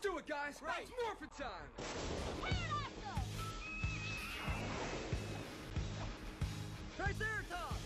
do it, guys. Right. It's morphin' time. Triceratops.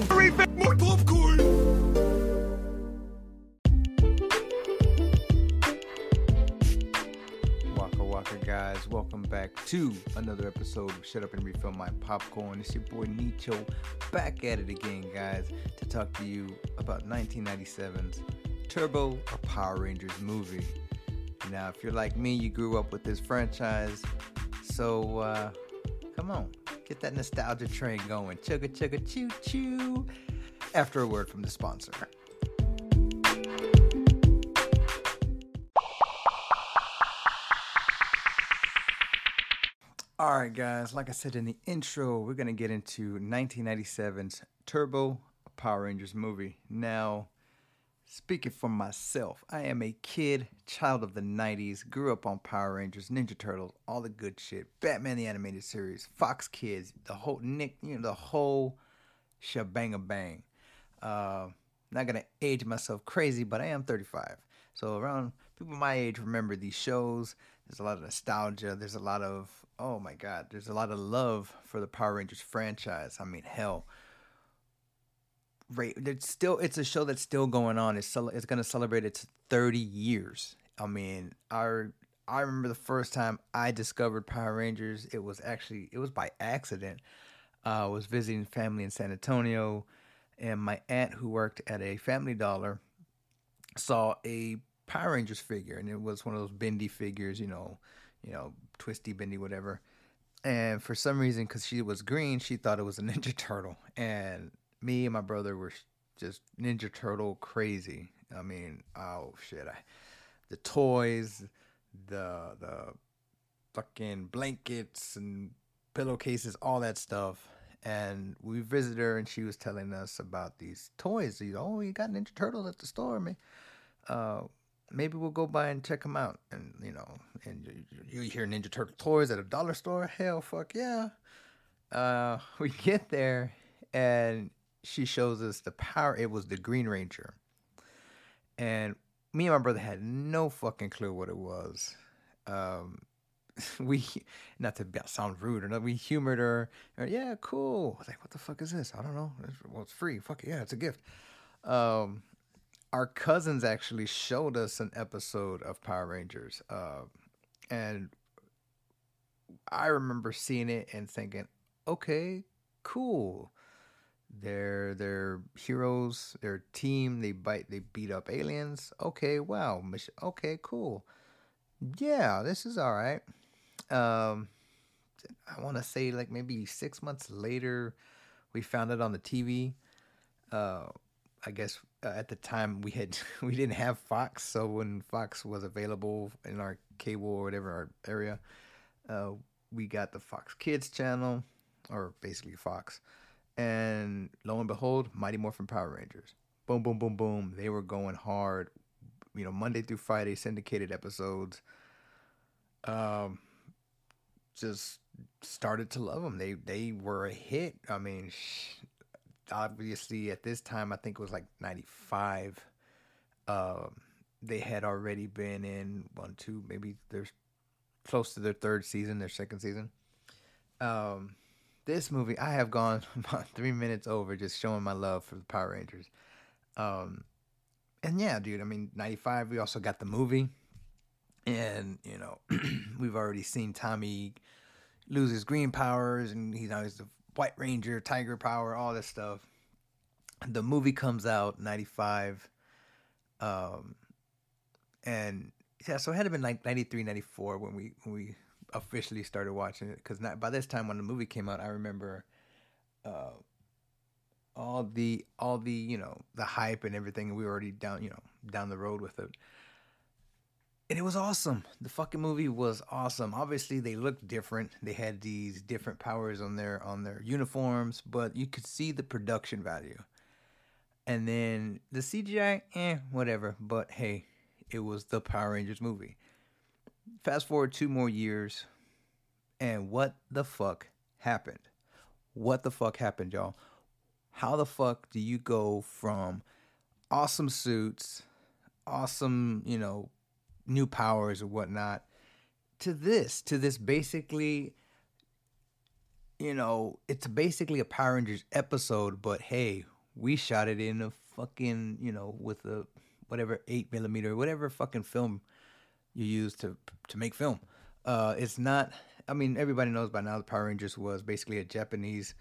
More popcorn! Waka Waka guys, welcome back to another episode of Shut Up and Refill My Popcorn. It's your boy Nicho back at it again, guys, to talk to you about 1997's Turbo a Power Rangers movie. Now, if you're like me, you grew up with this franchise, so uh, come on, get that nostalgia train going. Chugga chugga choo choo. After a word from the sponsor. All right, guys. Like I said in the intro, we're gonna get into 1997's Turbo Power Rangers movie. Now, speaking for myself, I am a kid, child of the 90s, grew up on Power Rangers, Ninja Turtles, all the good shit, Batman the Animated Series, Fox Kids, the whole Nick, you know, the whole shebang bang. Uh, not gonna age myself crazy, but I am 35. So around people my age remember these shows. There's a lot of nostalgia. There's a lot of oh my god. There's a lot of love for the Power Rangers franchise. I mean, hell. Right, it's still it's a show that's still going on. It's cel- it's gonna celebrate its 30 years. I mean, our I remember the first time I discovered Power Rangers. It was actually it was by accident. Uh, I was visiting family in San Antonio, and my aunt who worked at a Family Dollar saw a Power Rangers figure, and it was one of those bendy figures, you know, you know, twisty, bendy, whatever. And for some reason, because she was green, she thought it was a Ninja Turtle, and me and my brother were just Ninja Turtle crazy. I mean, oh shit, I, the toys, the the fucking blankets and pillowcases, all that stuff. And we visited her, and she was telling us about these toys. You know, oh, you got Ninja Turtles at the store, man. Uh, maybe we'll go by and check them out. And you know, and you, you hear Ninja Turtle toys at a dollar store? Hell, fuck yeah. Uh, we get there, and she shows us the power. It was the Green Ranger, and me and my brother had no fucking clue what it was. Um, we not to sound rude or not, we humored her. Uh, yeah, cool. I was like, what the fuck is this? I don't know. It's, well, it's free. Fuck it, yeah, it's a gift. Um, our cousins actually showed us an episode of Power Rangers, uh, and I remember seeing it and thinking, okay, cool. They're they're heroes. They're a team. They bite. They beat up aliens. Okay, wow. Okay, cool. Yeah, this is all right. Um, I want to say like maybe six months later, we found it on the TV. Uh, I guess uh, at the time we had we didn't have Fox, so when Fox was available in our cable or whatever our area, uh, we got the Fox Kids channel, or basically Fox, and lo and behold, Mighty Morphin Power Rangers. Boom, boom, boom, boom. They were going hard. You know, Monday through Friday syndicated episodes. Um, just started to love them. They they were a hit. I mean, obviously at this time I think it was like '95. Um, they had already been in one, two, maybe they're close to their third season, their second season. Um, this movie I have gone about three minutes over just showing my love for the Power Rangers. Um, and yeah, dude. I mean, '95. We also got the movie, and you know, we've already seen Tommy lose his green powers, and he's now he's the White Ranger, Tiger Power, all this stuff. The movie comes out '95, um, and yeah, so it had to been like '93, '94 when we when we officially started watching it. Because by this time, when the movie came out, I remember. Uh, all the all the you know the hype and everything and we were already down you know down the road with it and it was awesome. The fucking movie was awesome. Obviously, they looked different. They had these different powers on their on their uniforms, but you could see the production value. And then the CGI, eh, whatever. But hey, it was the Power Rangers movie. Fast forward two more years, and what the fuck happened? What the fuck happened, y'all? How the fuck do you go from awesome suits, awesome, you know, new powers or whatnot, to this, to this basically, you know, it's basically a Power Rangers episode, but hey, we shot it in a fucking, you know, with a whatever eight millimeter, whatever fucking film you use to to make film. Uh, it's not. I mean, everybody knows by now the Power Rangers was basically a Japanese,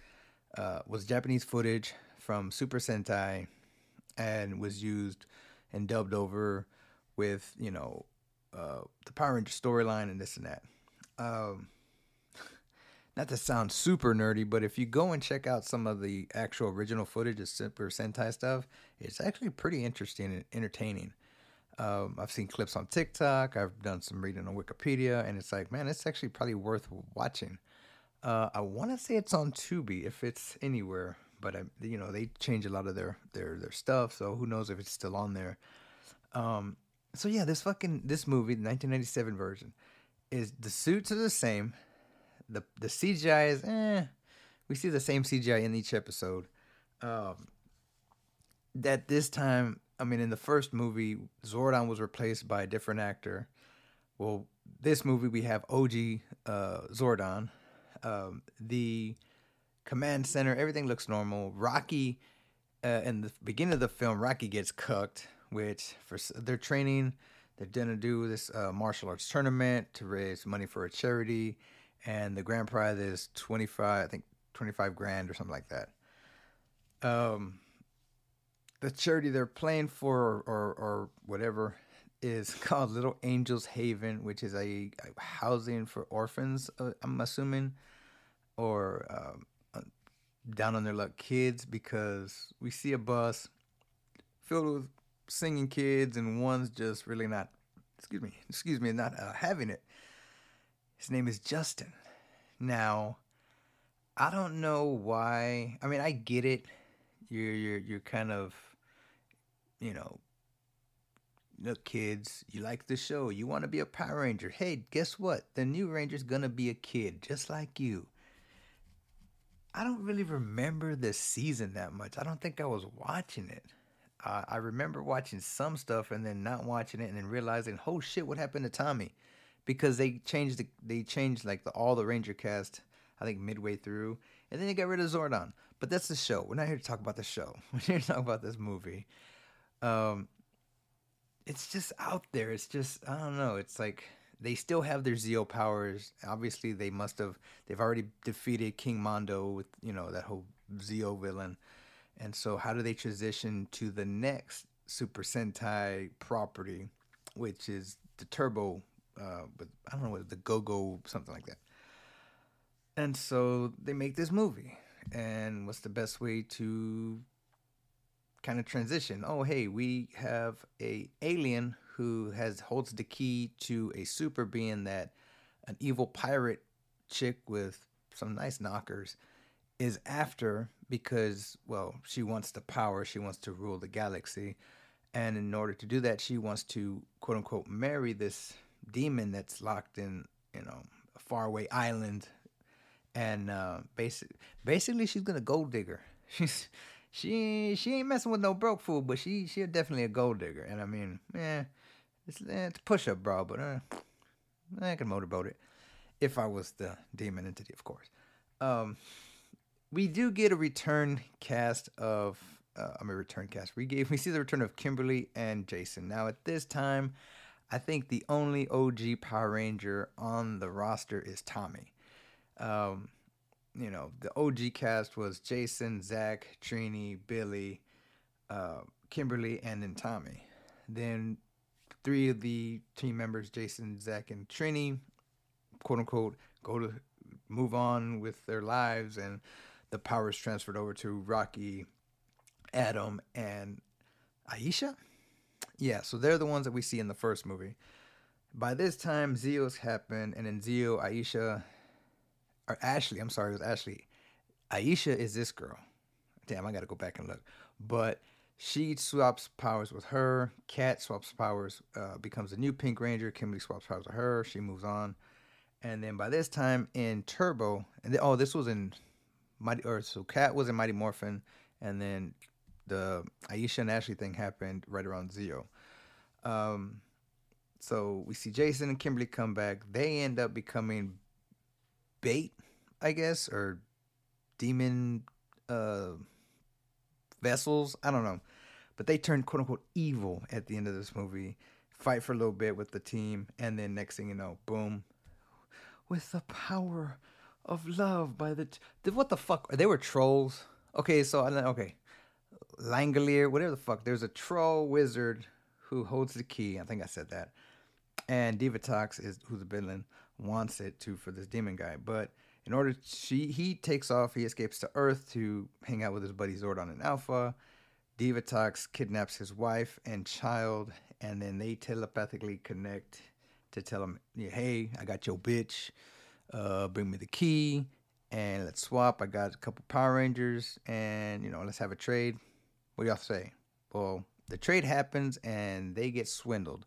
uh, was Japanese footage from Super Sentai, and was used and dubbed over with you know uh, the Power Ranger storyline and this and that. Um, not to sound super nerdy, but if you go and check out some of the actual original footage of Super Sentai stuff, it's actually pretty interesting and entertaining. Um, I've seen clips on TikTok. I've done some reading on Wikipedia, and it's like, man, it's actually probably worth watching. Uh, I want to say it's on Tubi if it's anywhere, but I, you know they change a lot of their their their stuff, so who knows if it's still on there. Um, so yeah, this fucking this movie, the 1997 version, is the suits are the same. the The CGI is eh. We see the same CGI in each episode. Um, that this time, I mean, in the first movie, Zordon was replaced by a different actor. Well, this movie we have OG uh, Zordon. Um, the command center, everything looks normal. Rocky, uh, in the beginning of the film, Rocky gets cooked, which for they're training. They're gonna do this uh, martial arts tournament to raise money for a charity, and the grand prize is twenty five, I think twenty five grand or something like that. Um, the charity they're playing for, or, or, or whatever, is called Little Angels Haven, which is a, a housing for orphans. Uh, I'm assuming, or um, uh, down on their luck kids, because we see a bus filled with singing kids, and one's just really not. Excuse me, excuse me, not uh, having it. His name is Justin. Now, I don't know why. I mean, I get it. You're you're you're kind of, you know, look, kids, you like the show. You want to be a Power Ranger. Hey, guess what? The new Ranger's gonna be a kid, just like you. I don't really remember this season that much. I don't think I was watching it. Uh, I remember watching some stuff and then not watching it and then realizing, oh shit, what happened to Tommy? Because they changed the, they changed like the all the Ranger cast. I think midway through, and then they got rid of Zordon. But that's the show. We're not here to talk about the show. We're here to talk about this movie. Um, it's just out there. It's just I don't know. It's like they still have their Zeo powers. Obviously, they must have. They've already defeated King Mondo with you know that whole Zeo villain. And so, how do they transition to the next Super Sentai property, which is the Turbo? Uh, but I don't know what the Go Go something like that. And so they make this movie. And what's the best way to kind of transition? Oh, hey, we have a alien who has holds the key to a super being that an evil pirate chick with some nice knockers is after because well she wants the power she wants to rule the galaxy and in order to do that she wants to quote unquote marry this demon that's locked in you know a faraway island and uh basic, basically she's gonna gold digger she's she she ain't messing with no broke fool but she she's definitely a gold digger and i mean yeah it's, eh, it's push up bro but uh, i can motorboat it if i was the demon entity of course um we do get a return cast of uh, I mean return cast. We gave we see the return of Kimberly and Jason. Now at this time, I think the only OG Power Ranger on the roster is Tommy. Um, you know, the OG cast was Jason, Zach, Trini, Billy, uh, Kimberly, and then Tommy. Then three of the team members, Jason, Zach, and Trini, quote unquote, go to move on with their lives and the powers transferred over to Rocky, Adam, and Aisha. Yeah, so they're the ones that we see in the first movie. by this time, Zeo's happened, and then Zio, Aisha, or Ashley. I'm sorry, it was Ashley. Aisha is this girl. Damn, I gotta go back and look. But she swaps powers with her. Cat swaps powers, uh, becomes a new Pink Ranger. Kimberly swaps powers with her. She moves on. And then by this time in Turbo, and then, oh, this was in Mighty, or so Cat was in Mighty Morphin, and then the Aisha and Ashley thing happened right around Zeo. Um, so we see Jason and Kimberly come back. They end up becoming bait, I guess, or demon uh, vessels. I don't know. But they turn quote unquote evil at the end of this movie, fight for a little bit with the team, and then next thing you know, boom. With the power of love by the. T- what the fuck? They were trolls. Okay, so, okay. Langolier, whatever the fuck. There's a troll wizard who holds the key. I think I said that. And Divatox is who's the villain wants it to for this demon guy, but in order she he takes off, he escapes to Earth to hang out with his buddy Zordon and Alpha. Divatox kidnaps his wife and child, and then they telepathically connect to tell him, "Hey, I got your bitch. Uh, bring me the key, and let's swap. I got a couple Power Rangers, and you know, let's have a trade. What do y'all say?" Well, the trade happens, and they get swindled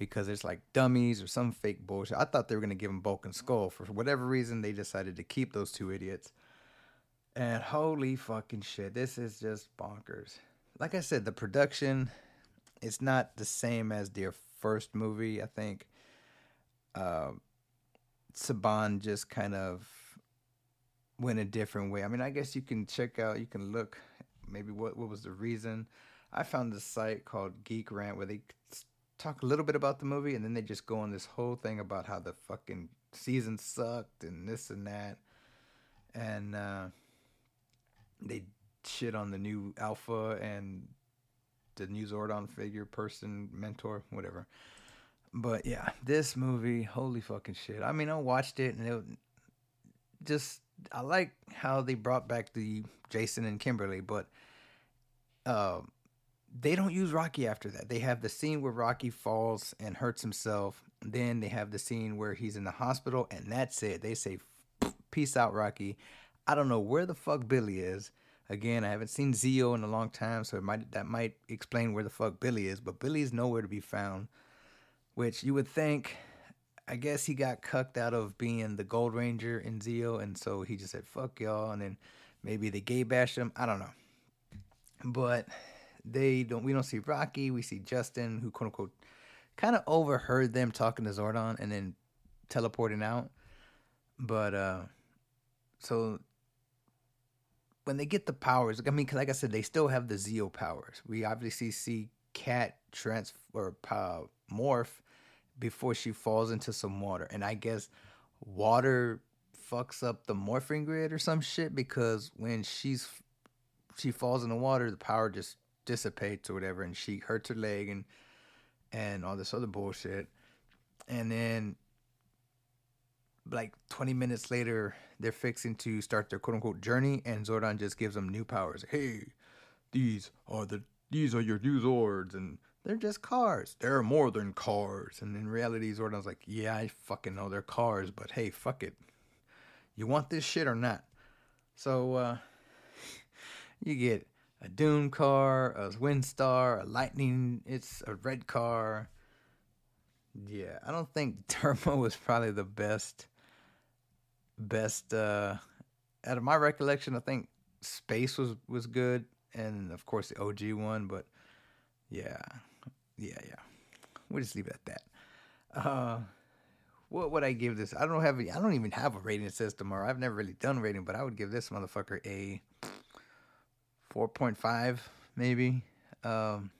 because it's like dummies or some fake bullshit. I thought they were gonna give them Bulk and Skull for whatever reason. They decided to keep those two idiots. And holy fucking shit, this is just bonkers. Like I said, the production it's not the same as their first movie. I think uh, Saban just kind of went a different way. I mean, I guess you can check out, you can look maybe what what was the reason. I found this site called Geek Rant where they talk a little bit about the movie and then they just go on this whole thing about how the fucking season sucked and this and that. And uh, they shit on the new Alpha and the new Zordon figure, person, mentor, whatever. But yeah, this movie, holy fucking shit. I mean, I watched it and it just, I like how they brought back the Jason and Kimberly, but uh, they don't use Rocky after that. They have the scene where Rocky falls and hurts himself. Then they have the scene where he's in the hospital, and that's it. They say, "Peace out, Rocky." I don't know where the fuck Billy is. Again, I haven't seen Zeo in a long time, so it might that might explain where the fuck Billy is. But Billy's nowhere to be found. Which you would think, I guess he got cucked out of being the Gold Ranger in Zeo, and so he just said "fuck y'all," and then maybe they gay bashed him. I don't know, but they don't we don't see Rocky, we see Justin who quote unquote kind of overheard them talking to Zordon and then teleporting out. But uh so when they get the powers, I mean, like I said, they still have the Zeo powers. We obviously see Cat transfer uh, morph before she falls into some water, and I guess water fucks up the morphing grid or some shit because when she's she falls in the water, the power just dissipates or whatever, and she hurts her leg and and all this other bullshit. And then like 20 minutes later, they're fixing to start their quote unquote journey, and Zordon just gives them new powers. Hey, these are the these are your new Zords, and they're just cars. They're more than cars. And in reality, Zordon's like, yeah, I fucking know they're cars, but hey, fuck it. You want this shit or not? So uh you get a Doom car, a Windstar, a Lightning. It's a red car. Yeah, I don't think Turbo was probably the best. Best uh, out of my recollection, I think Space was was good, and of course the OG one. But yeah, yeah, yeah. We'll just leave it at that. Uh, what would I give this? I don't have. I don't even have a rating system, or I've never really done rating, but I would give this motherfucker a 4.5 maybe. Um,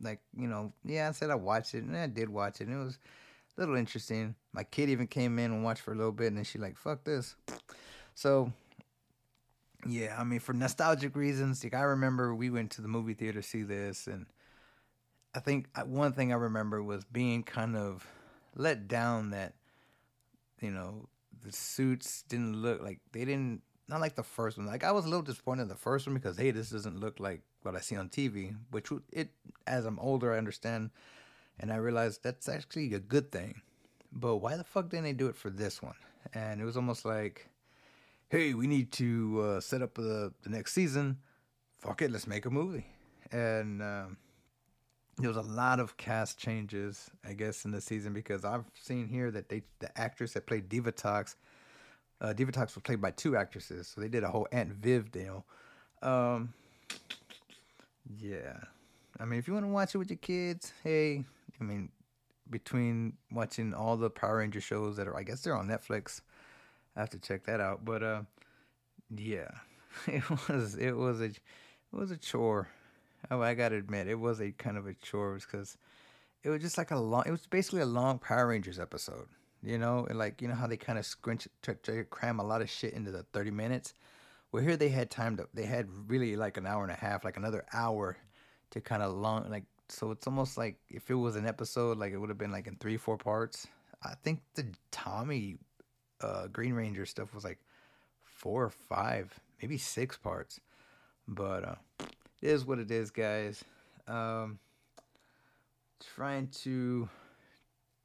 like you know, yeah, I said I watched it, and I did watch it. And it was a little interesting. My kid even came in and watched for a little bit, and then she like, "Fuck this." So, yeah, I mean, for nostalgic reasons, like I remember we went to the movie theater to see this, and I think one thing I remember was being kind of let down that you know the suits didn't look like they didn't not like the first one. Like I was a little disappointed in the first one because hey, this doesn't look like what I see on TV. Which it, as I'm older, I understand and I realized that's actually a good thing. But why the fuck didn't they do it for this one? And it was almost like, hey, we need to uh, set up the the next season. Fuck it, let's make a movie. And um, there was a lot of cast changes, I guess, in the season because I've seen here that they the actress that played Diva Divatox, uh, Divatox was played by two actresses, so they did a whole Aunt Viv deal. Um, yeah, I mean, if you want to watch it with your kids, hey, I mean, between watching all the Power Ranger shows that are, I guess they're on Netflix. I have to check that out. But uh, yeah, it was it was a it was a chore. Oh, I gotta admit, it was a kind of a chore because it was just like a long. It was basically a long Power Rangers episode. You know, and like you know how they kind of scrunch to, to cram a lot of shit into the thirty minutes. Well, here they had time to. They had really like an hour and a half, like another hour, to kind of long like. So it's almost like if it was an episode, like it would have been like in three, four parts. I think the Tommy uh, Green Ranger stuff was like four or five, maybe six parts. But uh, it is what it is, guys. Um, trying to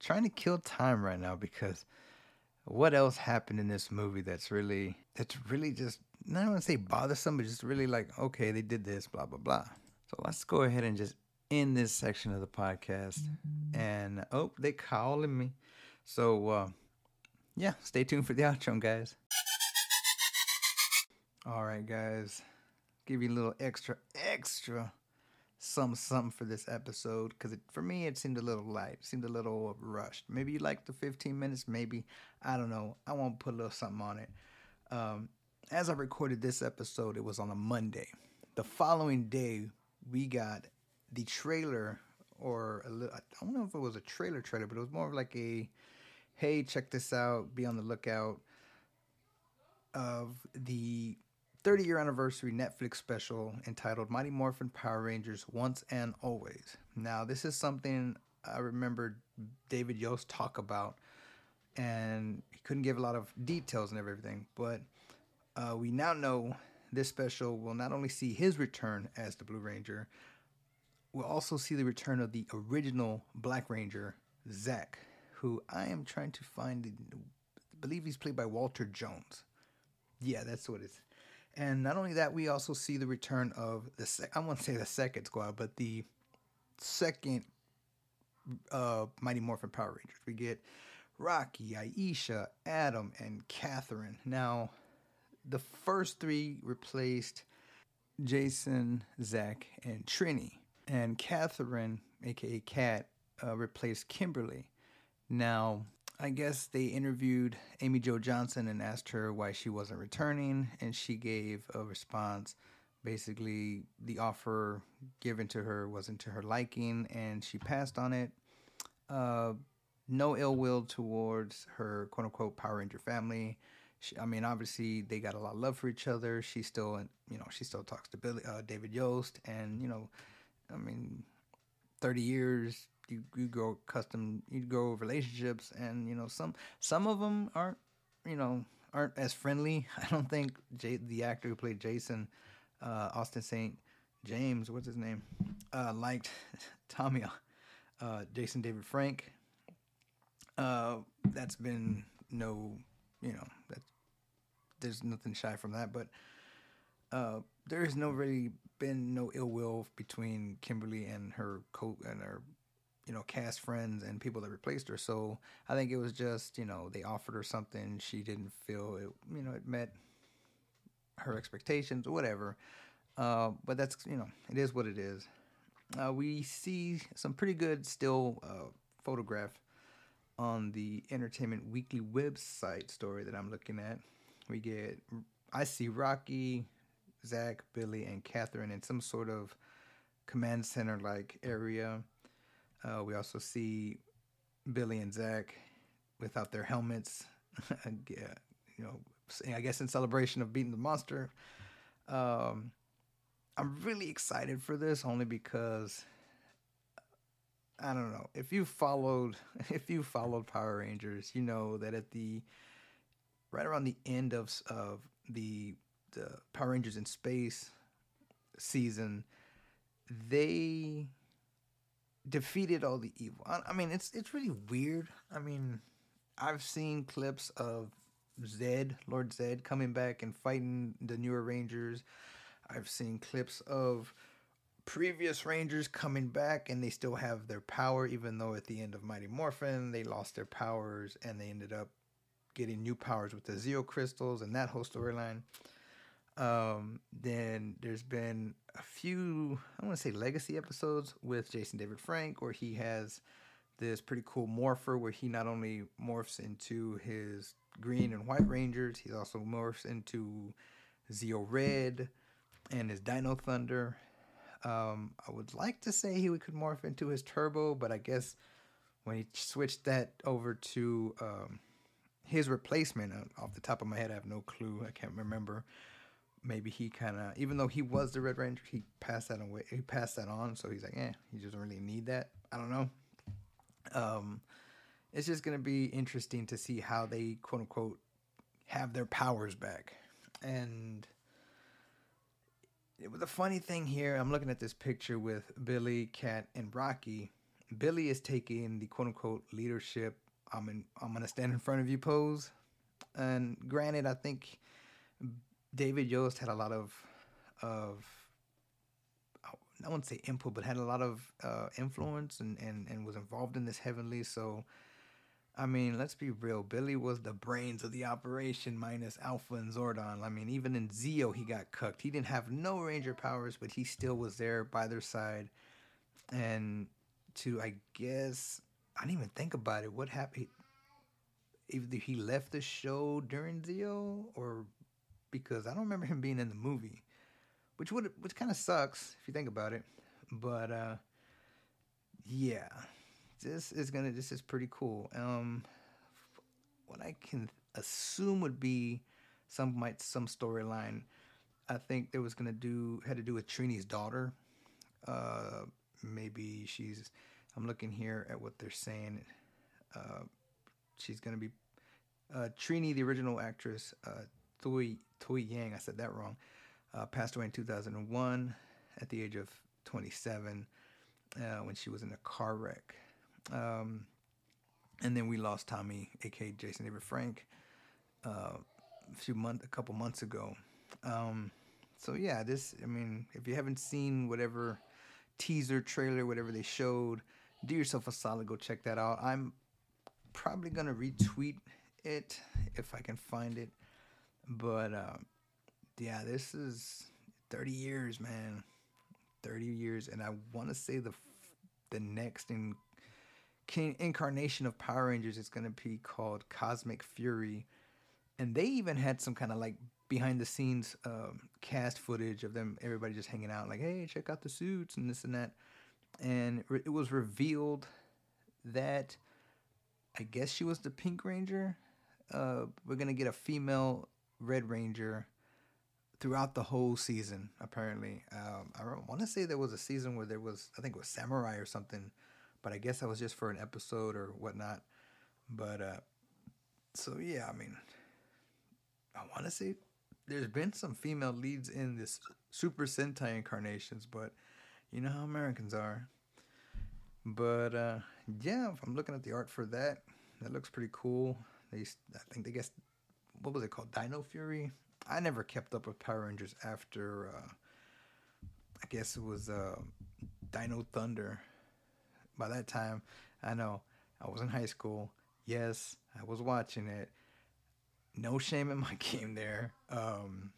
trying to kill time right now because what else happened in this movie that's really that's really just not want to say bothersome, but just really like okay, they did this, blah blah blah. So let's go ahead and just end this section of the podcast. And oh, they calling me. So uh, yeah, stay tuned for the outro, guys. All right, guys, give you a little extra, extra some something for this episode because for me it seemed a little light, seemed a little rushed. Maybe you like the 15 minutes, maybe I don't know. I want to put a little something on it. Um, as I recorded this episode, it was on a Monday. The following day, we got the trailer, or little, I don't know if it was a trailer trailer, but it was more of like a, hey, check this out, be on the lookout of the 30 year anniversary Netflix special entitled Mighty Morphin Power Rangers Once and Always. Now, this is something I remember David Yost talk about, and he couldn't give a lot of details and everything, but uh, we now know this special will not only see his return as the Blue Ranger, we'll also see the return of the original Black Ranger, Zack, who I am trying to find. I believe he's played by Walter Jones. Yeah, that's what it is. And not only that, we also see the return of the sec- I won't say the second squad, but the second uh, Mighty Morphin Power Rangers. We get Rocky, Aisha, Adam, and Catherine. Now, the first three replaced Jason, Zach, and Trini. And Catherine, aka Cat, uh, replaced Kimberly. Now, I guess they interviewed Amy Jo Johnson and asked her why she wasn't returning, and she gave a response. Basically, the offer given to her wasn't to her liking, and she passed on it. Uh, no ill will towards her quote unquote Power Ranger family. She, I mean, obviously they got a lot of love for each other. She still, you know, she still talks to Billy, uh, David Yost, and you know, I mean, thirty years you, you grow custom you grow relationships and you know some some of them aren't you know aren't as friendly. I don't think Jay, the actor who played jason uh, austin st james what's his name uh, liked tommy uh, jason david frank. Uh, that's been no you know that there's nothing shy from that but uh, there has no really been no ill will between Kimberly and her co and her you know, cast friends and people that replaced her. So I think it was just, you know, they offered her something she didn't feel it, you know, it met her expectations or whatever. Uh, but that's, you know, it is what it is. Uh, we see some pretty good still uh, photograph on the Entertainment Weekly website story that I'm looking at. We get, I see Rocky, Zach, Billy, and Catherine in some sort of command center like area uh, we also see Billy and Zach without their helmets. yeah, you know, I guess in celebration of beating the monster. Um, I'm really excited for this only because I don't know if you followed if you followed Power Rangers, you know that at the right around the end of of the the Power Rangers in Space season, they defeated all the evil. I, mean, it's it's really weird. I mean, I've seen clips of Zedd, Lord Zedd, coming back and fighting the newer Rangers. I've seen clips of previous Rangers coming back and they still have their power, even though at the end of Mighty Morphin they lost their powers and they ended up getting new powers with the Zeo crystals and that whole storyline. Um, then there's been a few, I want to say legacy episodes with Jason David Frank where he has this pretty cool morpher where he not only morphs into his green and white rangers, he also morphs into Zeo Red and his Dino Thunder. Um, I would like to say he could morph into his Turbo, but I guess when he switched that over to um, his replacement, uh, off the top of my head, I have no clue. I can't remember. Maybe he kind of, even though he was the Red Ranger, he passed that away. He passed that on, so he's like, yeah, he doesn't really need that. I don't know. Um, it's just gonna be interesting to see how they quote unquote have their powers back, and the funny thing here, I'm looking at this picture with Billy, Cat, and Rocky. Billy is taking the quote unquote leadership. I'm in. I'm gonna stand in front of you pose. And granted, I think David Yost had a lot of of I wouldn't say input, but had a lot of uh, influence and, and, and was involved in this heavenly. So I mean, let's be real. Billy was the brains of the operation minus Alpha and Zordon. I mean, even in Zeo, he got cooked. He didn't have no Ranger powers, but he still was there by their side. And to, I guess, I didn't even think about it. What happened? Either he left the show during Zeo or because I don't remember him being in the movie, which would which kind of sucks if you think about it. But uh, yeah, this is gonna this is pretty cool. Um, what I can assume would be some might some storyline. I think there was gonna do had to do with Trini's daughter. Uh, maybe she's. I'm looking here at what they're saying. Uh, she's gonna be uh, Trini, the original actress. Uh, Thuy Thuy Yang. I said that wrong. Uh, passed away in 2001 at the age of 27 uh, when she was in a car wreck. Um, and then we lost Tommy, aka Jason David Frank, uh, a few months, a couple months ago. Um, so yeah, this. I mean, if you haven't seen whatever teaser trailer, whatever they showed, do yourself a solid. Go check that out. I'm probably gonna retweet it if I can find it. But uh, yeah, this is 30 years, man. 30 years, and I want to say the the next in incarnation of Power Rangers is going to be called Cosmic Fury, and they even had some kind of like behind the scenes um, cast footage of them, everybody just hanging out, like, hey, check out the suits and this and that, and it was revealed that I guess she was the Pink Ranger. Uh, we're gonna get a female Red Ranger throughout the whole season. Apparently, um, I want to say there was a season where there was, I think it was Samurai or something but I guess that was just for an episode or whatnot. But uh, so yeah, I mean, I want to say there's been some female leads in this Super Sentai incarnations, but you know how Americans are. But uh, yeah, if I'm looking at the art for that, that looks pretty cool. They, I think they guess, what was it called, Dino Fury? I never kept up with Power Rangers after. Uh, I guess it was uh, Dino Thunder by that time, I know I was in high school. Yes, I was watching it. No shame in my game there. Um,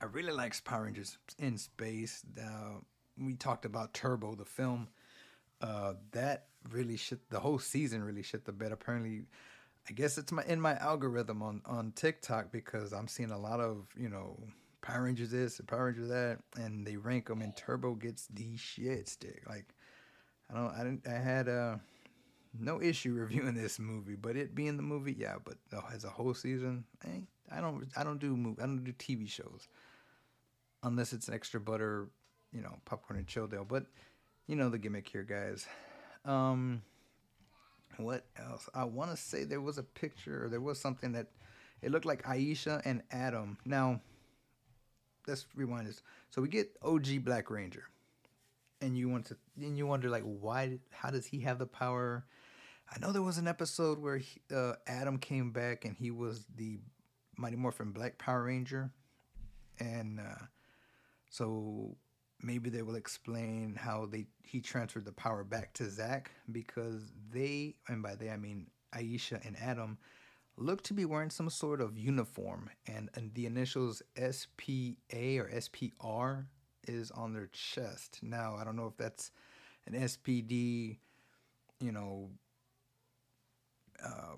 I really like Power Rangers in space. Uh, we talked about Turbo, the film. Uh, that really shit. The whole season really shit the bed. Apparently, I guess it's my in my algorithm on on TikTok because I'm seeing a lot of you know Power Rangers this and Power Rangers that, and they rank them. And Turbo gets the shit stick. Like I don't. I didn't. I had uh, no issue reviewing this movie, but it being the movie, yeah. But oh, as a whole season, eh, I don't. I don't do movie. I don't do TV shows unless it's extra butter, you know, popcorn and chill deal. But you know the gimmick here, guys. Um, what else? I want to say there was a picture, or there was something that it looked like Aisha and Adam. Now, let's rewind this. So we get OG Black Ranger and you want to and you wonder like why how does he have the power i know there was an episode where he, uh, adam came back and he was the mighty morphin black power ranger and uh, so maybe they will explain how they he transferred the power back to zach because they and by they i mean aisha and adam look to be wearing some sort of uniform and, and the initials spa or spr is on their chest. Now, I don't know if that's an SPD, you know, uh,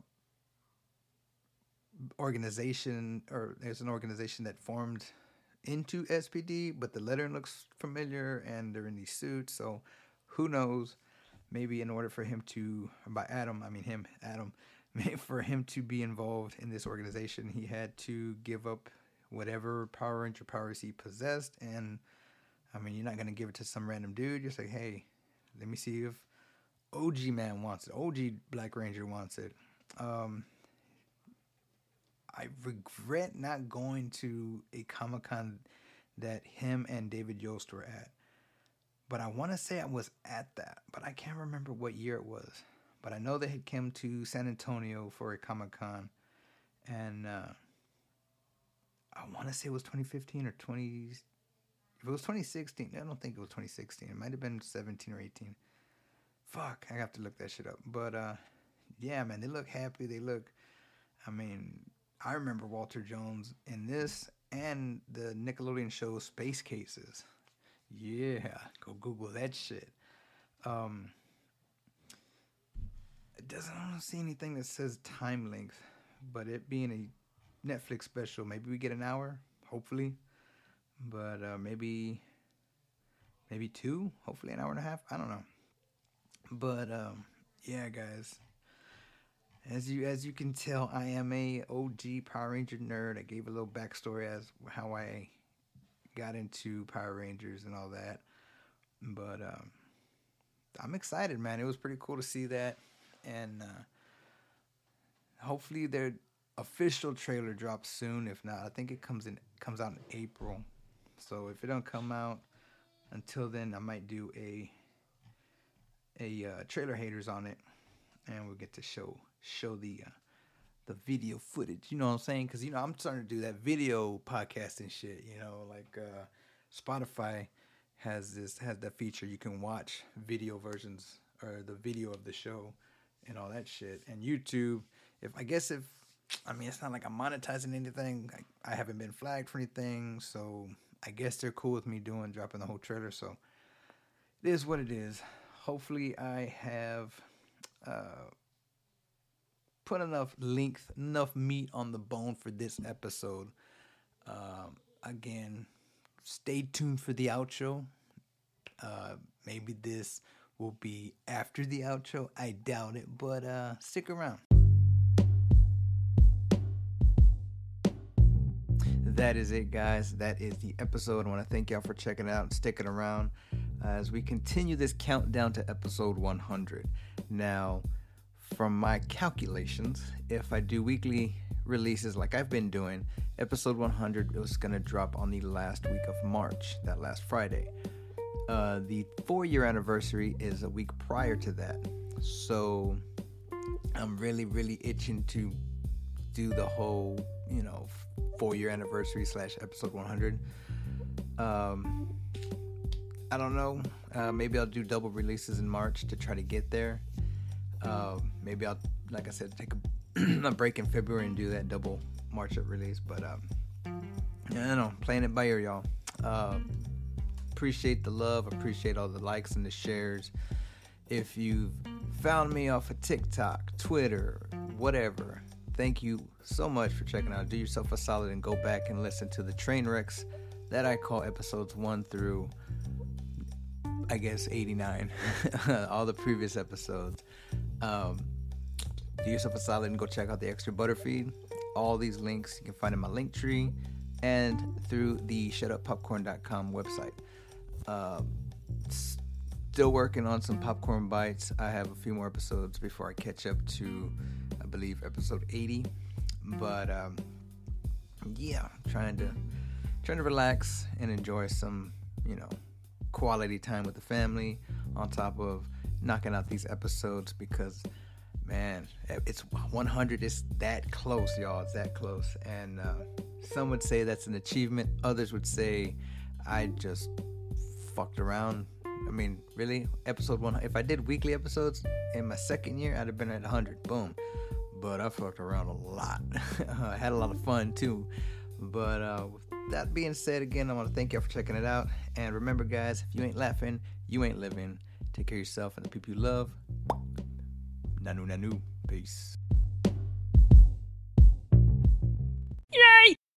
organization or there's an organization that formed into SPD, but the lettering looks familiar and they're in these suits. So who knows? Maybe in order for him to, by Adam, I mean him, Adam, for him to be involved in this organization, he had to give up whatever Power Ranger powers he possessed and I mean, you're not gonna give it to some random dude. You're like, hey, let me see if OG man wants it. OG Black Ranger wants it. Um, I regret not going to a Comic Con that him and David Yost were at. But I want to say I was at that, but I can't remember what year it was. But I know they had come to San Antonio for a Comic Con, and uh, I want to say it was 2015 or 20 if it was 2016, I don't think it was 2016. It might have been 17 or 18. Fuck, I have to look that shit up. But uh, yeah, man, they look happy. They look. I mean, I remember Walter Jones in this and the Nickelodeon show Space Cases. Yeah, go Google that shit. Um, it doesn't. See anything that says time length, but it being a Netflix special, maybe we get an hour. Hopefully but uh, maybe maybe two, hopefully an hour and a half. I don't know. But um, yeah, guys. As you as you can tell, I am a OG Power Ranger nerd. I gave a little backstory as how I got into Power Rangers and all that. But um, I'm excited, man. It was pretty cool to see that, and uh, hopefully their official trailer drops soon. If not, I think it comes in comes out in April. So if it don't come out until then, I might do a a uh, trailer haters on it, and we'll get to show show the uh, the video footage. You know what I'm saying? Because you know I'm starting to do that video podcasting shit. You know, like uh, Spotify has this has that feature you can watch video versions or the video of the show and all that shit. And YouTube, if I guess if I mean it's not like I'm monetizing anything. I, I haven't been flagged for anything, so I guess they're cool with me doing dropping the whole trailer. So it is what it is. Hopefully, I have uh, put enough length, enough meat on the bone for this episode. Um, again, stay tuned for the outro. Uh, maybe this will be after the outro. I doubt it, but uh, stick around. that is it, guys. That is the episode. I want to thank y'all for checking out and sticking around as we continue this countdown to episode 100. Now, from my calculations, if I do weekly releases like I've been doing, episode 100 is going to drop on the last week of March, that last Friday. Uh, the four year anniversary is a week prior to that. So I'm really, really itching to do the whole, you know, four year anniversary slash episode 100. Um, I don't know. Uh, maybe I'll do double releases in March to try to get there. Uh, maybe I'll, like I said, take a, a, break in February and do that double March up release. But um, I don't know. Playing it by ear, y'all. Uh, appreciate the love. Appreciate all the likes and the shares. If you've found me off of TikTok, Twitter, whatever, thank you so much for checking out. Do yourself a solid and go back and listen to the train wrecks that I call episodes one through, I guess, 89. All the previous episodes. Um, do yourself a solid and go check out the extra butterfeed. All these links you can find in my link tree and through the shutuppopcorn.com website. Um, still working on some popcorn bites. I have a few more episodes before I catch up to I believe episode 80. But um, yeah, trying to trying to relax and enjoy some, you know, quality time with the family, on top of knocking out these episodes because man, it's 100. It's that close, y'all. It's that close. And uh, some would say that's an achievement. Others would say I just fucked around. I mean, really, episode one. If I did weekly episodes in my second year, I'd have been at 100. Boom. But I fucked around a lot. I had a lot of fun too. But uh, with that being said, again, I want to thank y'all for checking it out. And remember, guys, if you ain't laughing, you ain't living. Take care of yourself and the people you love. Nanu Nanu. Peace. Yay!